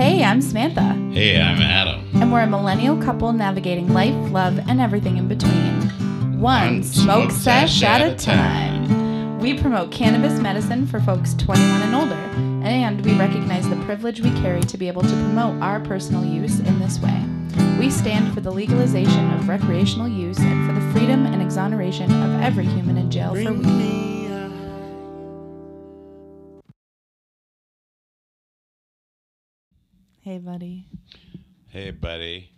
Hey, I'm Samantha, Hey, I'm Adam. and we're a millennial couple navigating life, love, and everything in between. One, One smoke smoke sesh sesh at at a a time. We promote cannabis medicine for folks 21 and older, and we recognize the privilege we carry to be able to promote our personal use in this way. We stand for the legalization of recreational use and for the freedom and exoneration of every human in jail for weed. Hey, buddy. Hey, buddy.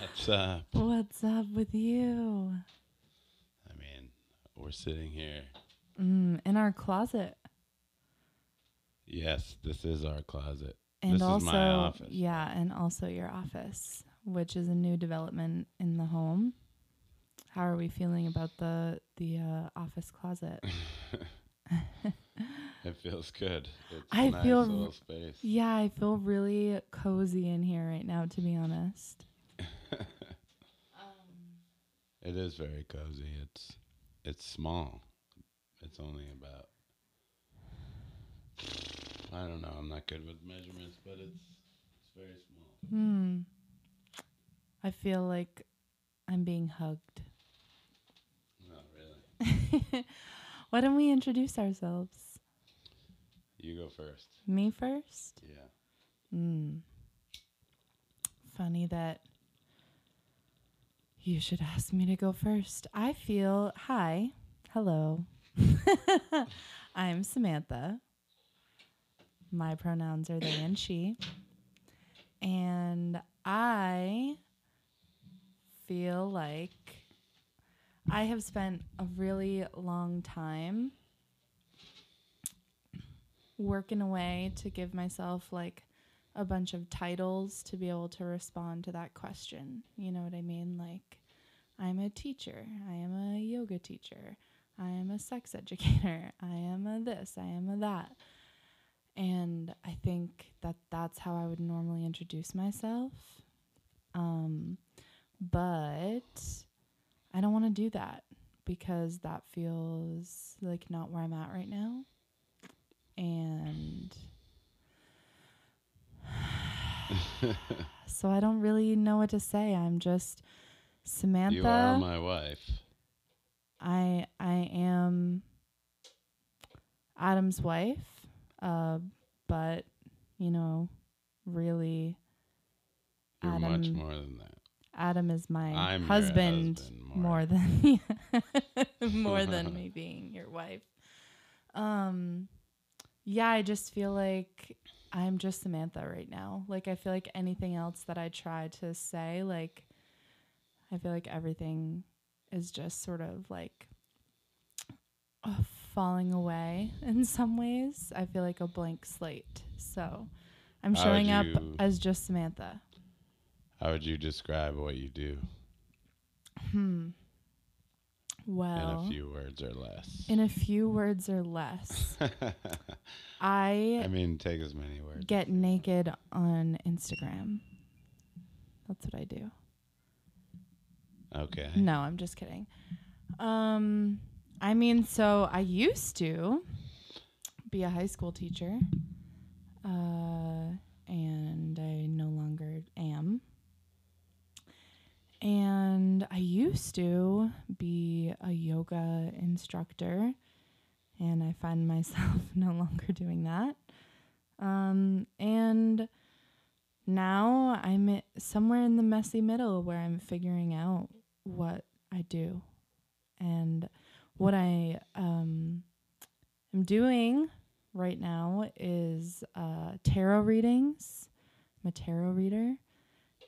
What's up? What's up with you? I mean, we're sitting here. Mm, in our closet. Yes, this is our closet. And this also, is my office. yeah, and also your office, which is a new development in the home. How are we feeling about the the uh, office closet? It feels good. It's I a nice feel- little space. yeah, I feel really cozy in here right now, to be honest. It is very cozy. It's it's small. It's only about I don't know. I'm not good with measurements, but it's it's very small. Hmm. I feel like I'm being hugged. Not really. Why don't we introduce ourselves? You go first. Me first? Yeah. Mm. Funny that you should ask me to go first. I feel, hi, hello. I'm Samantha. My pronouns are they and she. And I feel like I have spent a really long time working away to give myself like a bunch of titles to be able to respond to that question. You know what I mean? Like, I'm a teacher. I am a yoga teacher. I am a sex educator. I am a this. I am a that. And I think that that's how I would normally introduce myself. Um, but I don't want to do that because that feels like not where I'm at right now. And so I don't really know what to say. I'm just Samantha. You are my wife. I I am Adam's wife, uh, but you know, really, You're much more than that. Adam is my I'm husband, husband more. more. than more than me being your wife. Um, yeah, I just feel like I'm just Samantha right now. Like I feel like anything else that I try to say, like I feel like everything is just sort of like uh, falling away in some ways. I feel like a blank slate. So I'm How showing up you- as just Samantha. How would you describe what you do Hmm. In a few words or less? in a few words or less, I I mean, take as many words. get naked on Instagram. That's what I do. Okay. No, I'm just kidding. Um, I mean, so I used to be a high school teacher, uh, and I no longer am. And I used to be a yoga instructor, and I find myself no longer doing that. Um, and now I'm somewhere in the messy middle where I'm figuring out what I do. And what I um, am doing right now is uh, tarot readings. I'm a tarot reader.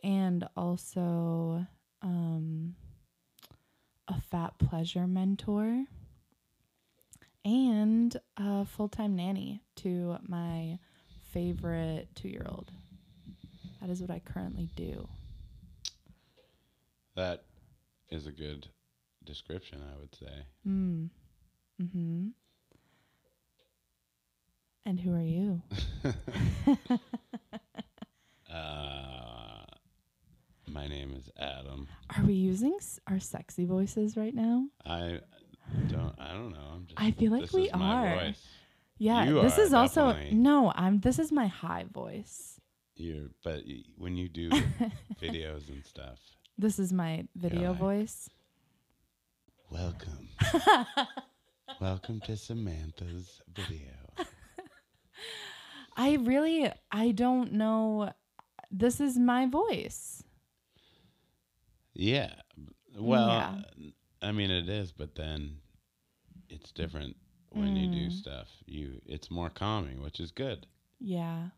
And also um, a fat pleasure mentor. And a full time nanny to my favorite two year old. That is what I currently do. That is a good description, I would say. Mm. Mm-hmm. And who are you? Uh, my name is Adam. Are we using s- our sexy voices right now? I don't. I don't know. I'm just. I feel like this we is my are. voice. Yeah, You this are is also definitely- no. I'm. This is my high voice. You're, but y- when you do videos and stuff, This is my video like- voice. welcome, welcome to Samantha's video. I really. I don't know. This is my voice. Yeah. Well, Yeah. I mean it is, but then it's different when you do Mm. stuff. You it's more calming, which is good. Yeah.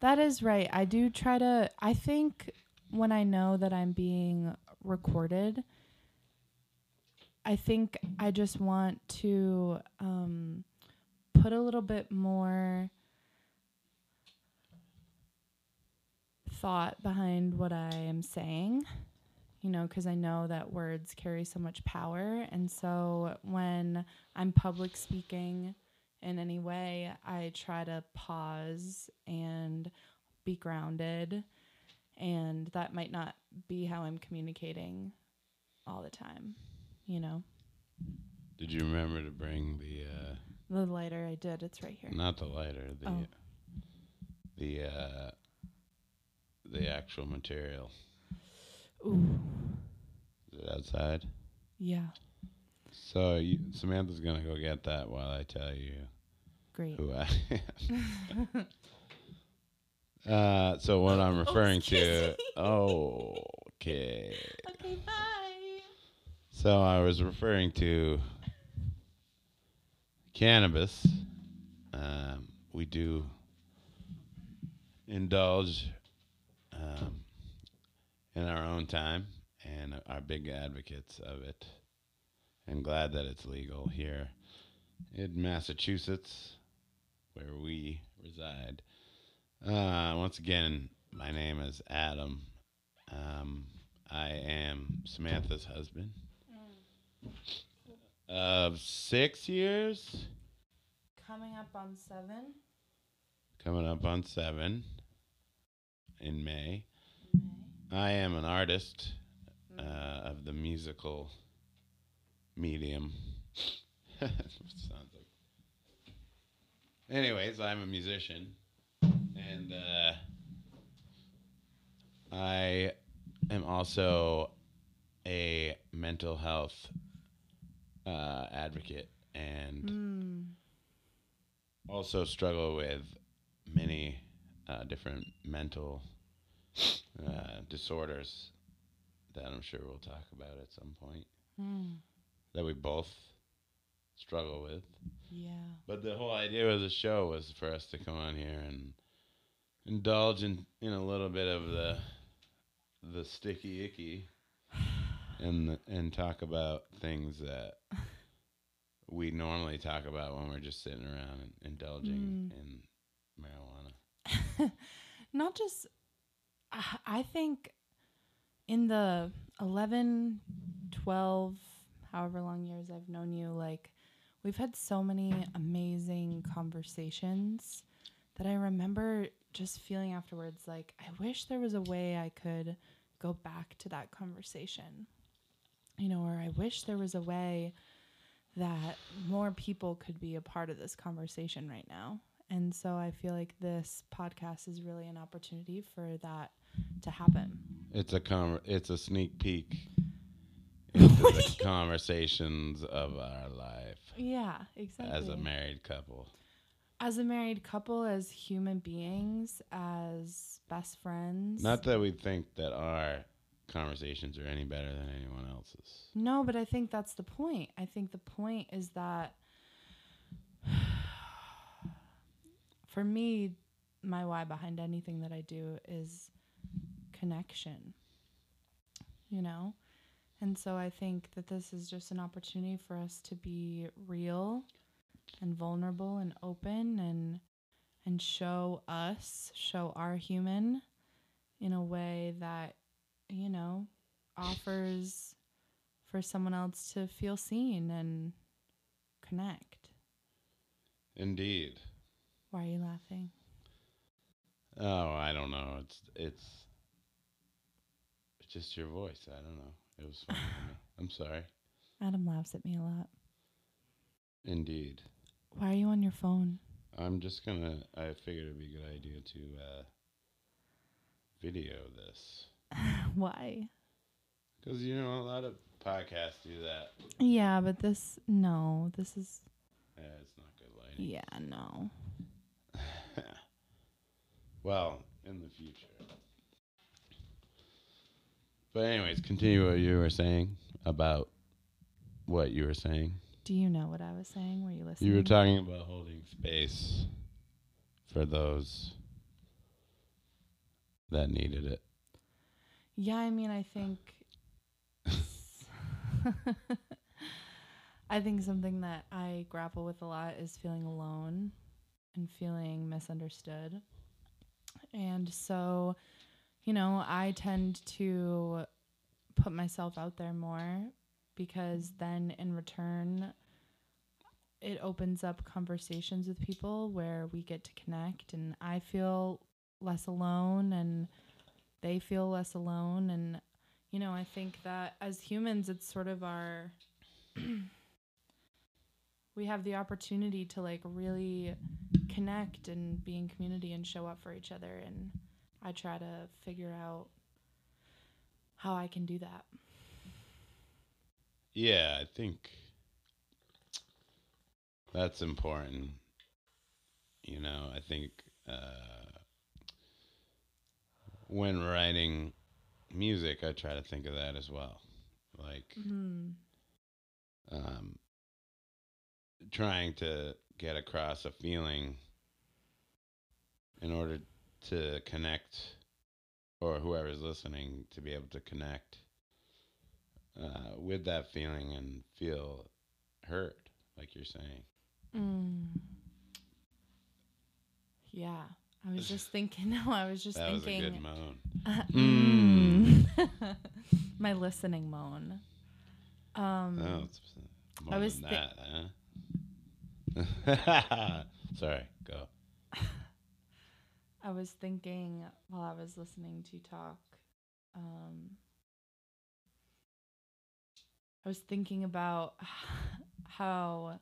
That is right. I do try to I think when I know that I'm being recorded, I think I just want to um put a little bit more thought behind what I am saying. You know, because I know that words carry so much power. And so when I'm public speaking in any way, I try to pause and be grounded. And that might not be how I'm communicating all the time, you know? Did you remember to bring the uh The lighter I did, it's right here. not the lighter, the Oh. the uh the actual material? Ooh, Is it outside? yeah, So you, Samantha's gonna go get that while I tell you great. who I am. uh, so what I'm referring to? Oh, okay. Okay, bye. So I was referring to cannabis. Um, we do indulge um, in our own time and are big advocates of it. And glad that it's legal here in Massachusetts, where we reside. Uh, once again, my name is Adam. Um, I am Samantha's husband of six years, Coming up on seven. coming up on seven in May. I am an artist uh, of the musical medium. Sounds like. Anyways, I'm a musician, and uh, I am also a mental health uh, advocate and Mm. also struggle with many uh, different mental uh, disorders that I'm sure we'll talk about at some point Mm. that we both struggle with. Yeah. But the whole idea of the show was for us to come on here and indulge in, in a little bit of the the sticky icky and and talk about things that we normally talk about when we're just sitting around and indulging Mm. in marijuana. Not just, I I think in the 11, 12, however long years I've known you, like, we've had so many amazing conversations that I remember just feeling afterwards like, I wish there was a way I could go back to that conversation. You know, or I wish there was a way that more people could be a part of this conversation right now. And so I feel like this podcast is really an opportunity for that to happen. It's a com- it's a sneak peek into the conversations of our life Yeah, exactly. as a married couple. as a married couple, as human beings, as best friends. Not that we think that our conversations are any better than anyone else's. No, but I think that's the point. I think the point is that for me, my why behind anything that I do is connection. You know? And so I think that this is just an opportunity for us to be real and vulnerable and open and and show us, show our human in a way that you know offers for someone else to feel seen and connect. Indeed. Why are you laughing? Oh, I don't know. It's it's it's just your voice. I don't know. It was funny. I'm sorry. Adam laughs at me a lot. Indeed. Why are you on your phone? I'm just gonna. I figured it'd be a good idea to uh, video this Why? because you know a lot of podcasts do that. Yeah, but this no, this is Yeah, it's not good lighting. yeah, no. Well, in the future. But anyways, continue what you were saying about what you were saying. Do you know what I was saying? Were you listening? You were talking about holding space for those that needed it. Yeah, I mean, I think I think something that I grapple with a lot is feeling alone and feeling misunderstood. And so, you know, I tend to put myself out there more because mm-hmm. then in return it opens up conversations with people where we get to connect and I feel less alone and they feel less alone. And you know, I think that as humans it's sort of our we have the opportunity to like really connect and be in community and show up for each other and I try to figure out how I can do that. Yeah, I think that's important. You know, I think uh, when writing music, I try to think of that as well. Like, Mm. um, trying to get across a feeling in order to connect, or whoever's listening to be able to connect uh, with that feeling and feel heard, like you're saying. Mm. Yeah. I was just thinking no, I was just that was a thinking good moan. mm. my listening moan. Um Oh, it's more I was than thi- that, huh? Sorry, go. I was thinking while I was listening to talk, um, I was thinking about how,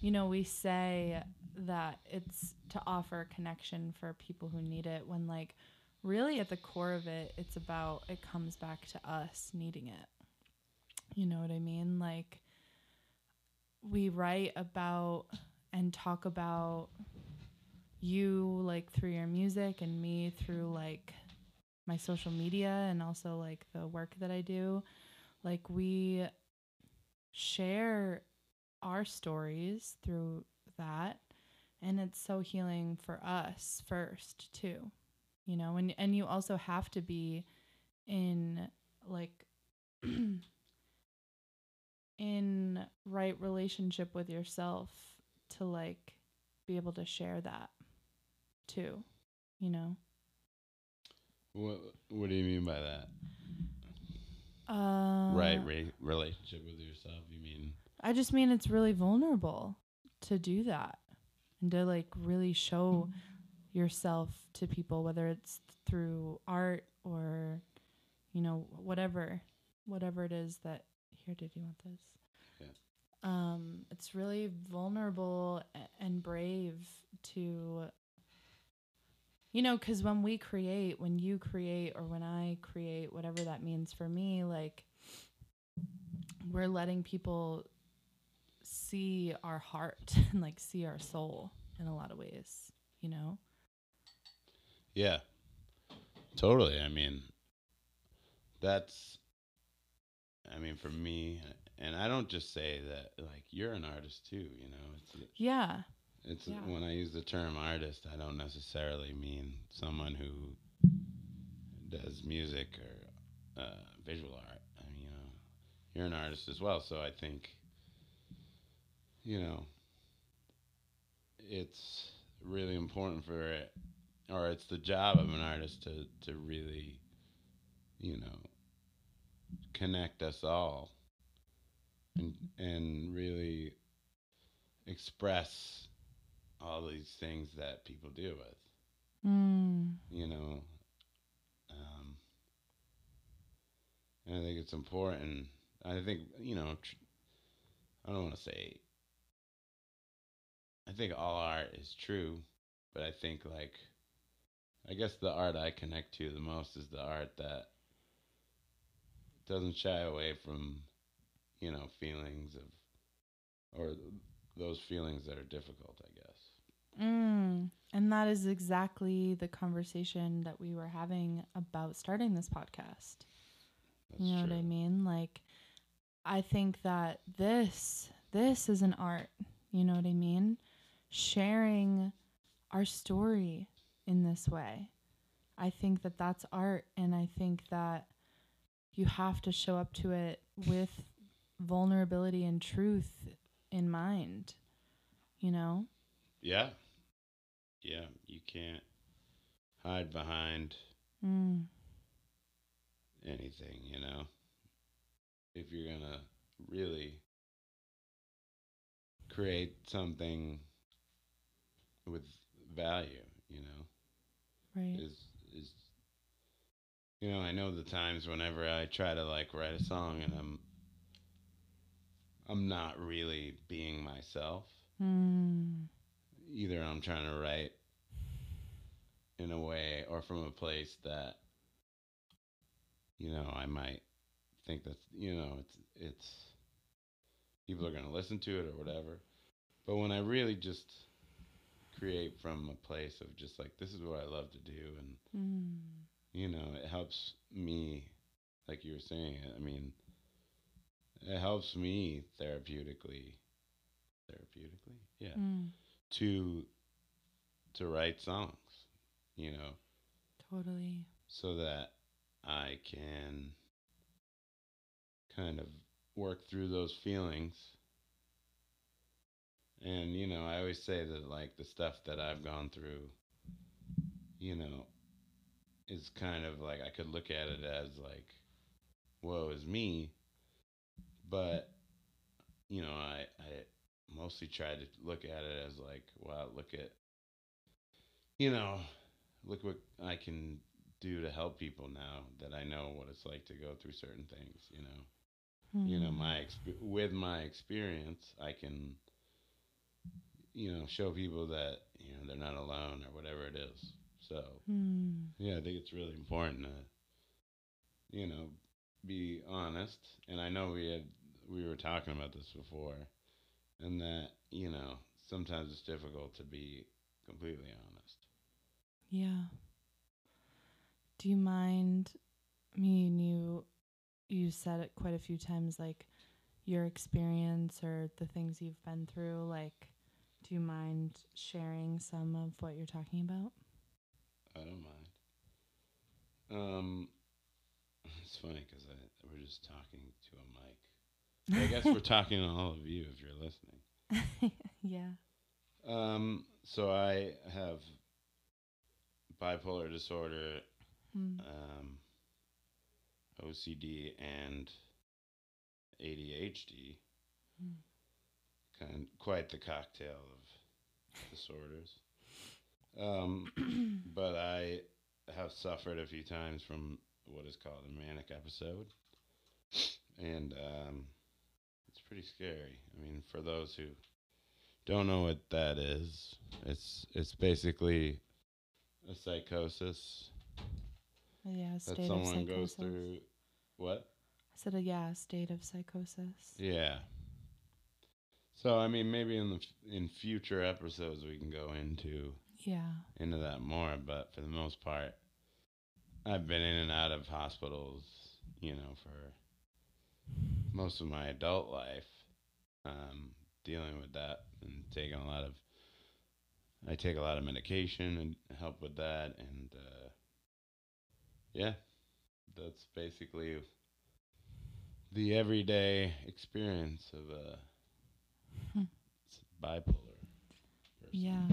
you know, we say that it's to offer connection for people who need it when, like, really at the core of it, it's about, it comes back to us needing it. You know what I mean? Like, we write about and talk about you like through your music and me through like my social media and also like the work that I do. Like we share our stories through that and it's so healing for us first too you know and and you also have to be in like in right relationship with yourself to like be able to share that too you know What What do you mean by that? uh, right, ra- relationship with yourself. You mean? i just mean it's really vulnerable to do that and to like really show yourself to people whether it's through art or you know whatever whatever it is that here did you want this Yeah. um it's really vulnerable and brave to you know because when we create when you create or when i create whatever that means for me like we're letting people see our heart and like see our soul in a lot of ways you know Yeah. Totally. I mean, that's. I mean, for me, and I don't just say that. Like, you're an artist too. You know, it's yeah It's Yeah. when I use the term artist, I don't necessarily mean someone who does music or uh, visual art. I mean, you know, you're an artist as well, so I think, you know, it's really important for it, or it's the job of an artist to to really, you know, connect us all, and and really express all these things that people deal with, mm. you know. Um, and I think it's important. I think, you know, tr- I don't want to say I think all art is true, but I think like I guess the art I connect to the most is the art that doesn't shy away from you know feelings of or those feelings that are difficult, I guess. Mm. And that is exactly the conversation that we were having about starting this podcast. That's you know true. what I mean? Like I think that this this is an art. You know what I mean? Sharing our story in this way. I think that that's art and I think that you have to show up to it with vulnerability and truth in mind. You know? Yeah. Yeah, you can't hide behind Mm. anything, you know. If you're going to really create something with value, you know, Right. is is you know, I know the times whenever I try to like write a song and I'm I'm not really being myself. Mm. Either I'm trying to write in a way or from a place that you know, I might think that you know, it's it's people are going to listen to it or whatever. But when I really just create from a place of just like this is what I love to do and Mm. You know, it helps me, like you were saying. I mean, it helps me therapeutically, therapeutically, yeah, Mm. to to write songs, you know, Totally. so that I can kind of work through those feelings. And you know, I always say that like the stuff that I've gone through, you know, is kind of like I could look at it as like, woe is me, but you know, I I mostly try to look at it as like, wow, look at, you know, look what I can do to help people now that I know what it's like to go through certain things, you know? You know my hmm. exp- with my experience i can you know show people that you know they're not alone or whatever it is so Mm. yeah i think it's really important to you know be honest and i know we had we were talking about this before and that you know sometimes it's difficult to be completely honest Yeah. Do you mind me and you you said it quite a few times like your experience or the things you've been through like do you mind sharing some of what you're talking about? I don't mind um it's funny because we're just talking to a mic I guess we're talking to all of you if you're listening. yeah. Um, so I have bipolar disorder, Mm. um, OCD, and ADHD. Mm. Kind quite the cocktail of disorders. Um, but I have suffered a few times from what is called a manic episode, and um, it's pretty scary. I mean, for those who don't know what that is, it's it's basically a psychosis Yeah, that state of someone goes through. What? I said a yeah, state of psychosis. Yeah. So I mean, maybe in the f- in future episodes we can go into Yeah. into that more, but for the most part, I've been in and out of hospitals, you know, for most of my adult life, um, dealing with that and taking a lot of. I take a lot of medication and help with that, and uh, yeah, that's basically the everyday experience of a Hmm. bipolar person. Yeah.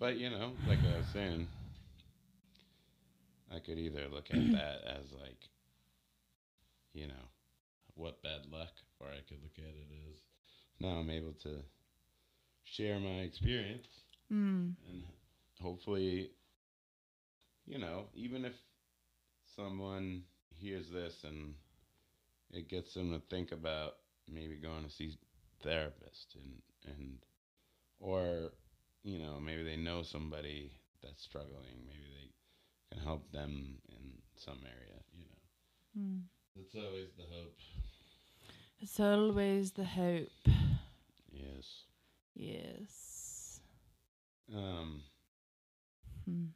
But you know, like I was saying, I could either look at that as like, you know, what bad luck, or I could look at it as now I'm able to share my experience Mm. and hopefully, you know, even if someone hears this and it gets them to think about maybe going to see therapist and and or you know maybe they know somebody that's struggling. Maybe they can help them in some area. You know, Mm. that's always the hope. It's always the hope. Yes. Yes. Um, Hmm.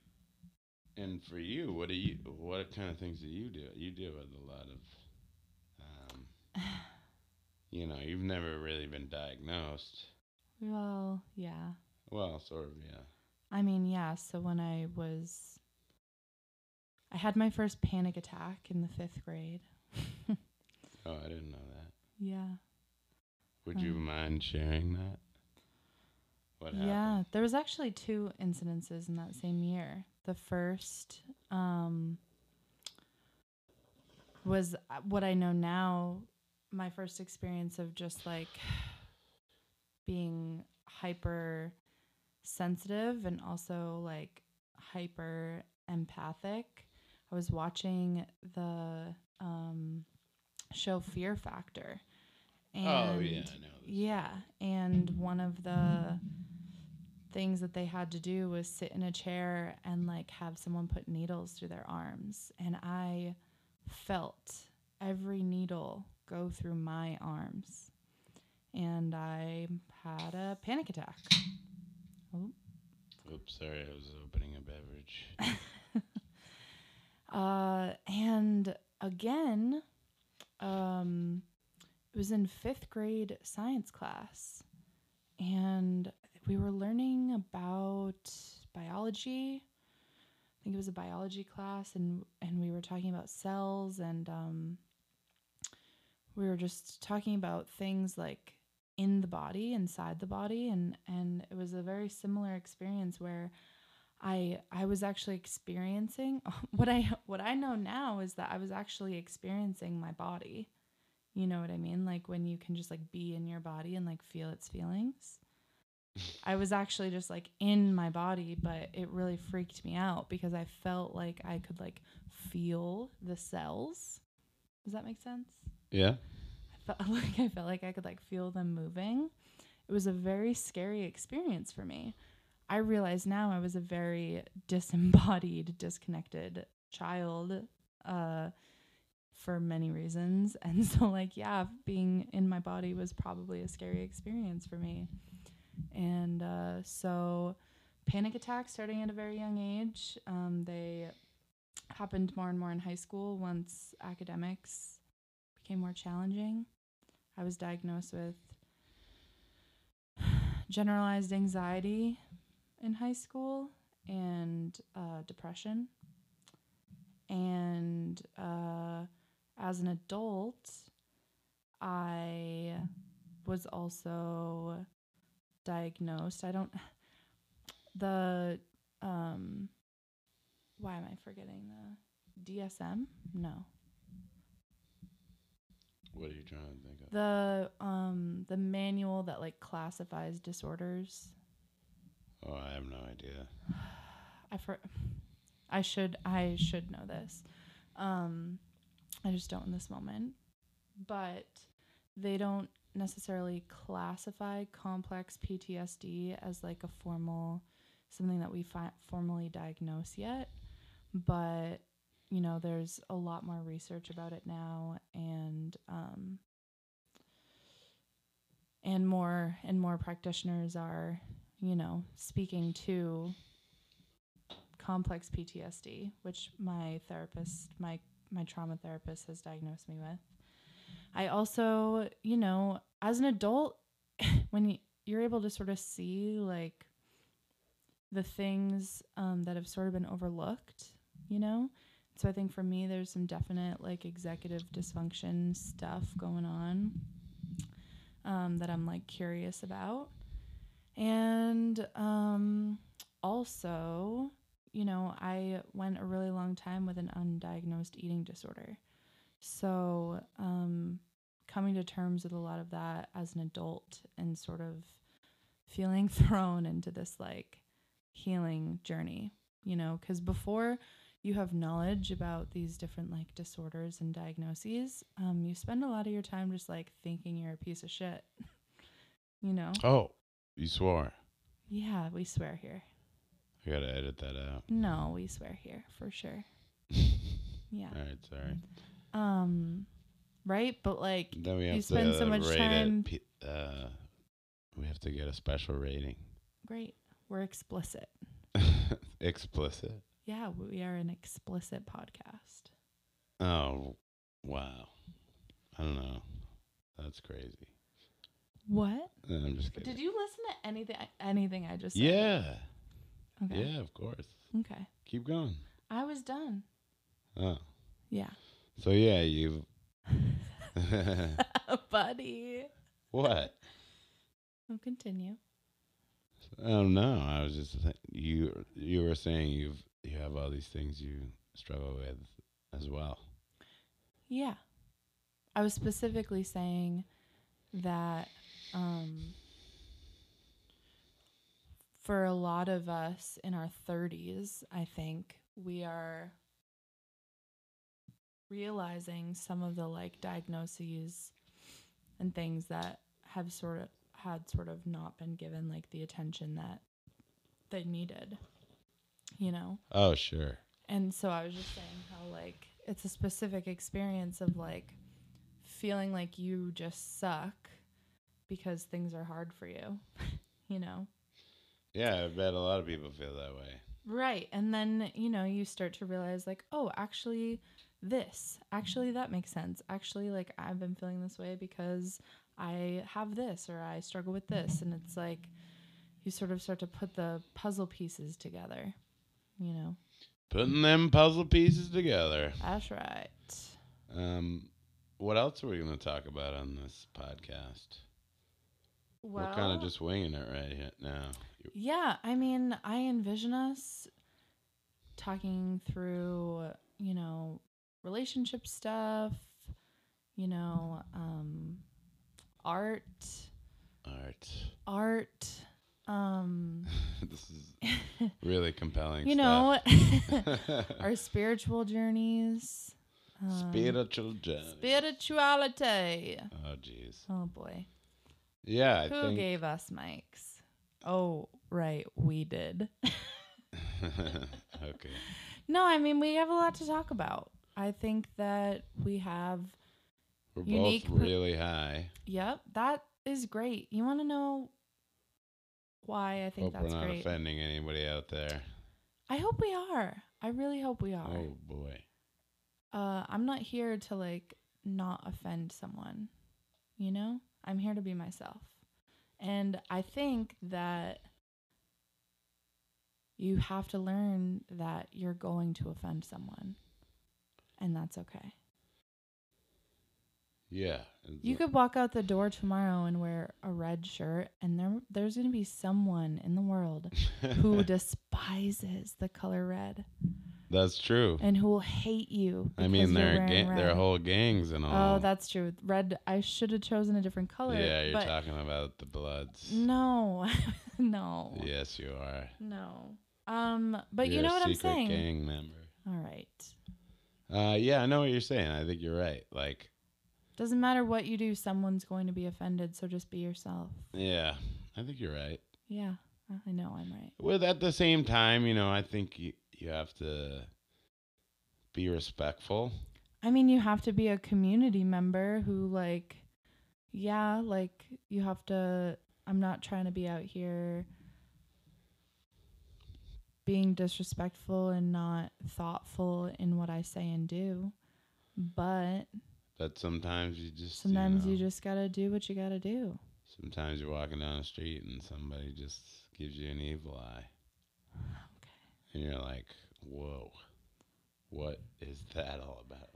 and for you, what do you? What kind of things do you do? You deal with a lot of. Um, you know, you've never really been diagnosed. Well, yeah. Well, sort of, yeah. I mean, yeah. So when I was, I had my first panic attack in the fifth grade. Oh, I didn't know that. Yeah. Would you Um, mind sharing that? What happened? yeah. There was actually two incidences in that same year. The first um, was uh, what I know now. My first experience of just like being hyper sensitive and also like hyper empathic. I was watching the um, show Fear Factor. And oh yeah, I know yeah, and one of the things that they had to do was sit in a chair and like have someone put needles through their arms, and I felt every needle go through my arms, and I had a panic attack. Oh. Oops, sorry, I was opening a beverage. Uh, and again, um, it was in fifth grade science class, and we were learning about biology. I think it was a biology class, and and we were talking about cells, and um, we were just talking about things like in the body, inside the body, and and it was a very similar experience where I I was actually experiencing what I what I know now is that I was actually experiencing my body. You know what I mean? Like when you can just like be in your body and like feel its feelings. I was actually just like in my body, but it really freaked me out because I felt like I could like feel the cells. Does that make sense? yeah. Felt like I felt like I could like feel them moving. It was a very scary experience for me. I realize now I was a very disembodied, disconnected child uh for many reasons. And so like yeah, being in my body was probably a scary experience for me. And uh so panic attacks starting at a very young age. Um they happened more and more in high school once academics became more challenging. I was diagnosed with generalized anxiety in high school and uh, depression. And uh, as an adult, I was also diagnosed. I don't, the, um, why am I forgetting the DSM? No. What are you trying to think of? the um the manual that like classifies disorders oh, I have no idea. i for i should i should know this um i just don't in this moment but they don't necessarily classify complex ptsd as like a formal something that we fi- formally diagnose yet but you know there's a lot more research about it now and um and more and more practitioners are you know speaking to complex PTSD which my therapist my my trauma therapist has diagnosed me with. I also you know as an adult when you, you're able to sort of see like the things um, that have sort of been overlooked you know so I think for me, there's some definite like executive dysfunction stuff going on um, that I'm like curious about. And um, also, you know, I went a really long time with an undiagnosed eating disorder. So um, coming to terms with a lot of that as an adult and sort of feeling thrown into this like healing journey, you know, because before you have knowledge about these different like disorders and diagnoses, um, you spend a lot of your time just like thinking you're a piece of shit. you know? Oh, you swore. Yeah, we swear here. I gotta edit that out. No, we swear here for sure. Yeah. All right, sorry. Um, right? But like, Then we have You to spend so much time- pe- Uh, we have to get a special rating. great. We're explicit. Explicit. Yeah, we are an explicit podcast. Oh, wow. I don't know. That's crazy. What? No, I'm just kidding. Did you listen to anything? Anything I just said? Yeah. Okay. Yeah, of course. Okay. Keep going. I was done. Oh. Yeah. So yeah, you've Buddy. what? I'll continue. Oh don't. I was just th- you. You were saying you've you have all these things you struggle with as well. Yeah. I was specifically saying that um, for a lot of us in our 30s, I think we are realizing some of the like diagnoses and things that have sort of had sort of not been given like the attention that they needed. You know? Oh sure. And so I was just saying how like it's a specific experience of like feeling like you just suck because things are hard for you, you know? Yeah, I bet a lot of people feel that way. Right. And then, you know, you start to realize like, oh, actually this, actually that makes sense. Actually like I've been feeling this way because I have this or I struggle with this and it's like you sort of start to put the puzzle pieces together, you know. Putting them puzzle pieces together. That's right. Um, what else are we going to talk about on this podcast? Well, We're kind of just winging it right here now. Yeah, I mean, I envision us talking through, you know, relationship stuff, you know, um, art, Art. art, um, this is really compelling. you know, our spiritual journeys. Um, spiritual journey. spirituality. oh jeez. Oh boy. Yeah, I Who think. gave us mics? Oh, right, we did. okay. No, I mean we have a lot to talk about. I think that we have We're Unique both per- really high. yep, that is great. You want to know why I think Hope we're that's not great? offending anybody out there. I hope we are. I really hope we are. Oh boy. Uh I'm not here to like not offend someone. You know? I'm here to be myself. And I think that you have to learn that you're going to offend someone. And that's okay. Yeah. You could walk out the door tomorrow and wear a red shirt, and there there's gonna be someone in the world who despises the color red That's true. and who will hate you. I mean, are ga- there are whole gangs and all. Oh, that's true. Red. I should have chosen a different color. yeah. You're talking about the Bloods. no, no, Yes, you are. no. Um, but You're you know what I'm saying. Gang member. All right. Uh, yeah, I know what you're saying. I think you're right. Like, Doesn't matter what you do, someone's going to be offended. So just be yourself. yeah, I think you're right. Yeah, I know I'm right. With at the same time, you know, I think you you have to be respectful. I mean, you have to be a community member who, like, yeah, like, you have to. I'm not trying to be out here being disrespectful and not thoughtful in what I say and do. But But sometimes you just sometimes you, you just gotta do what you gotta do. sometimes you're walking down the street and somebody just gives you an evil eye, Okay. and you're like, "Whoa, what is that all about?"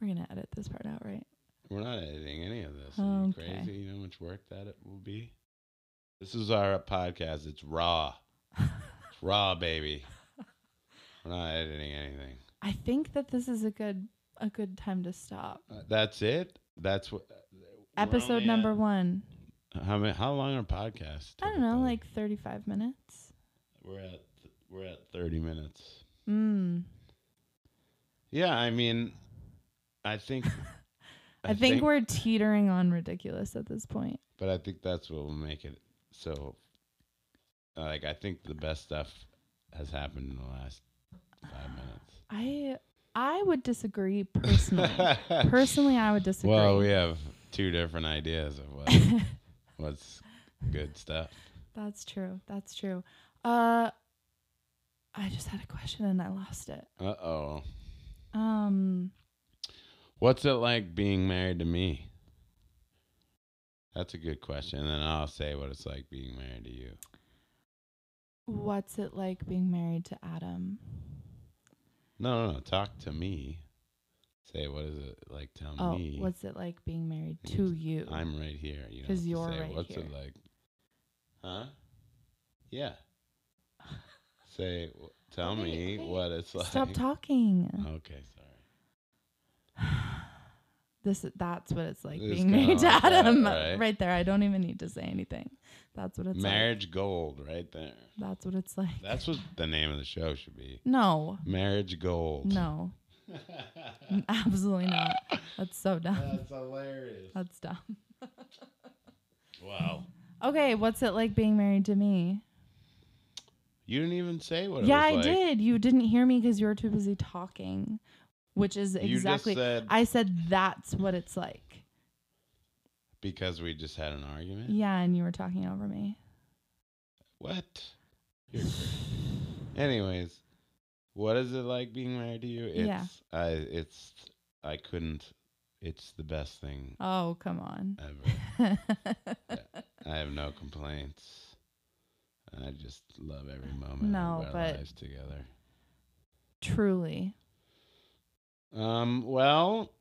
We're gonna edit this part out, right? We're not editing any of this. Are you Okay. crazy? You know how much work that it will be? This is our podcast. It's raw. It's raw, baby. We're not editing anything. I think that this is a good a good time to stop. Uh, that's it. That's what. uh, Episode number at- one. How many? How long are podcasts? I don't know, typically? like 35 minutes. we're at we're at thirty minutes. Mm. Yeah, I mean, I think. I, think, we're teetering on ridiculous at this point. But I think that's what will make it so, like, I think the best stuff has happened in the last five minutes. I I would disagree personally. personally, I would disagree. well, we have two different ideas of what what's good stuff. That's true. That's true. Uh, I just had a question and I lost it. Uh oh. Um, What's it like being married to me? That's a good question. And then I'll say what it's like being married to you. what's it like being married to Adam? No, no, no. Talk to me. Say what is it like? Tell Oh, me. what's it like being married to you? I'm right here. You know, 'Cause you're right What's here. it like? Huh? Yeah. Say. w- Tell me what it's like. Stop talking. Okay, sorry. This that's what it's like It's being married to like Adam. right? there. I don't even need to say anything. That's what it's like. Marriage gold, right there. That's what it's like. That's what the name of the show should be. no. Marriage gold. No. Absolutely not. That's so dumb. That's hilarious. That's dumb. Wow. Okay, what's it like being married to me? You didn't even say what yeah, it I was like. Yeah, I did. You didn't hear me because you were too busy talking, which is You exactly. said I said that's what it's like. because we just had an argument. Yeah, and you were talking over me. What? You're crazy. Anyways, what is it like being married to you? It's Yeah. I it's I couldn't it's the best thing Oh, come on. ever. I have no complaints. I just love every uh, moment No, of our but- lives together. Truly. Um well,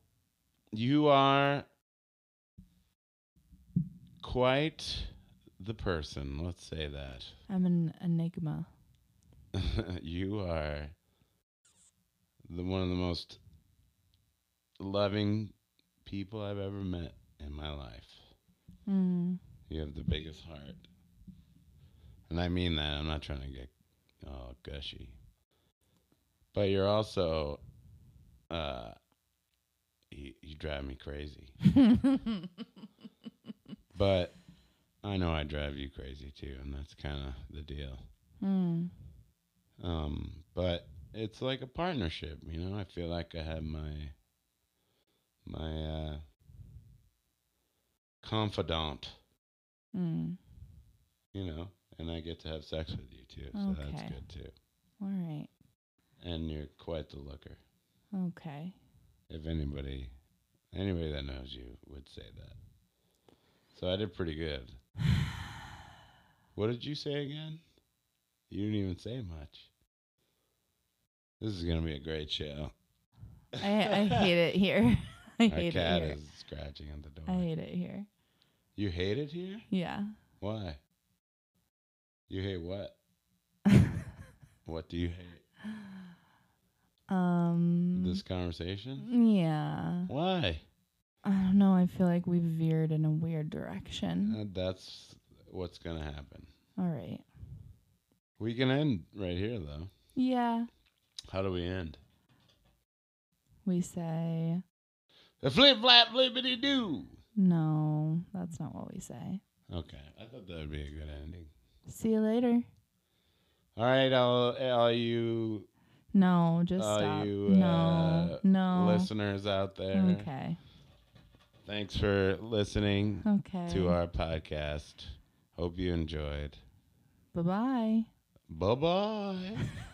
you are quite the person, let's say that. I'm an enigma. you are the one of the most loving people I've ever met in my life. Mm. You have the biggest heart. And I mean that. I'm not trying to get all gushy. But you're also uh you, you drive me crazy. But I know I drive you crazy too, and that's kind of the deal. mm. Um, but it's like a partnership, you know. I feel like I have my my uh confidant, Mm. you know, and I get to have sex with you too, so that's good too. All right. And you're quite the looker. Okay. If anybody anybody that knows you would say that. So I did pretty good. what did you say again? You didn't even say much. This is gonna be a great show. I I hate it here. I Our hate it here. My cat here. is scratching at the door. I hate it here. You hate it here? Yeah. Why? You hate what? What do you hate? Um. This conversation? Yeah. Why? I don't know. I feel like we've veered in a weird direction. Uh, that's what's gonna happen. All right. We can end right here though. Yeah. How do we end? We say The flip flap flippity doo. no. That's not what we say. Okay, I thought that would be a good ending. See you later. All right, all, all you No, just all stop. you no. uh, no. listeners out there, Okay. thanks for listening Okay. to our podcast. Hope you enjoyed. Bye bye. Bye bye.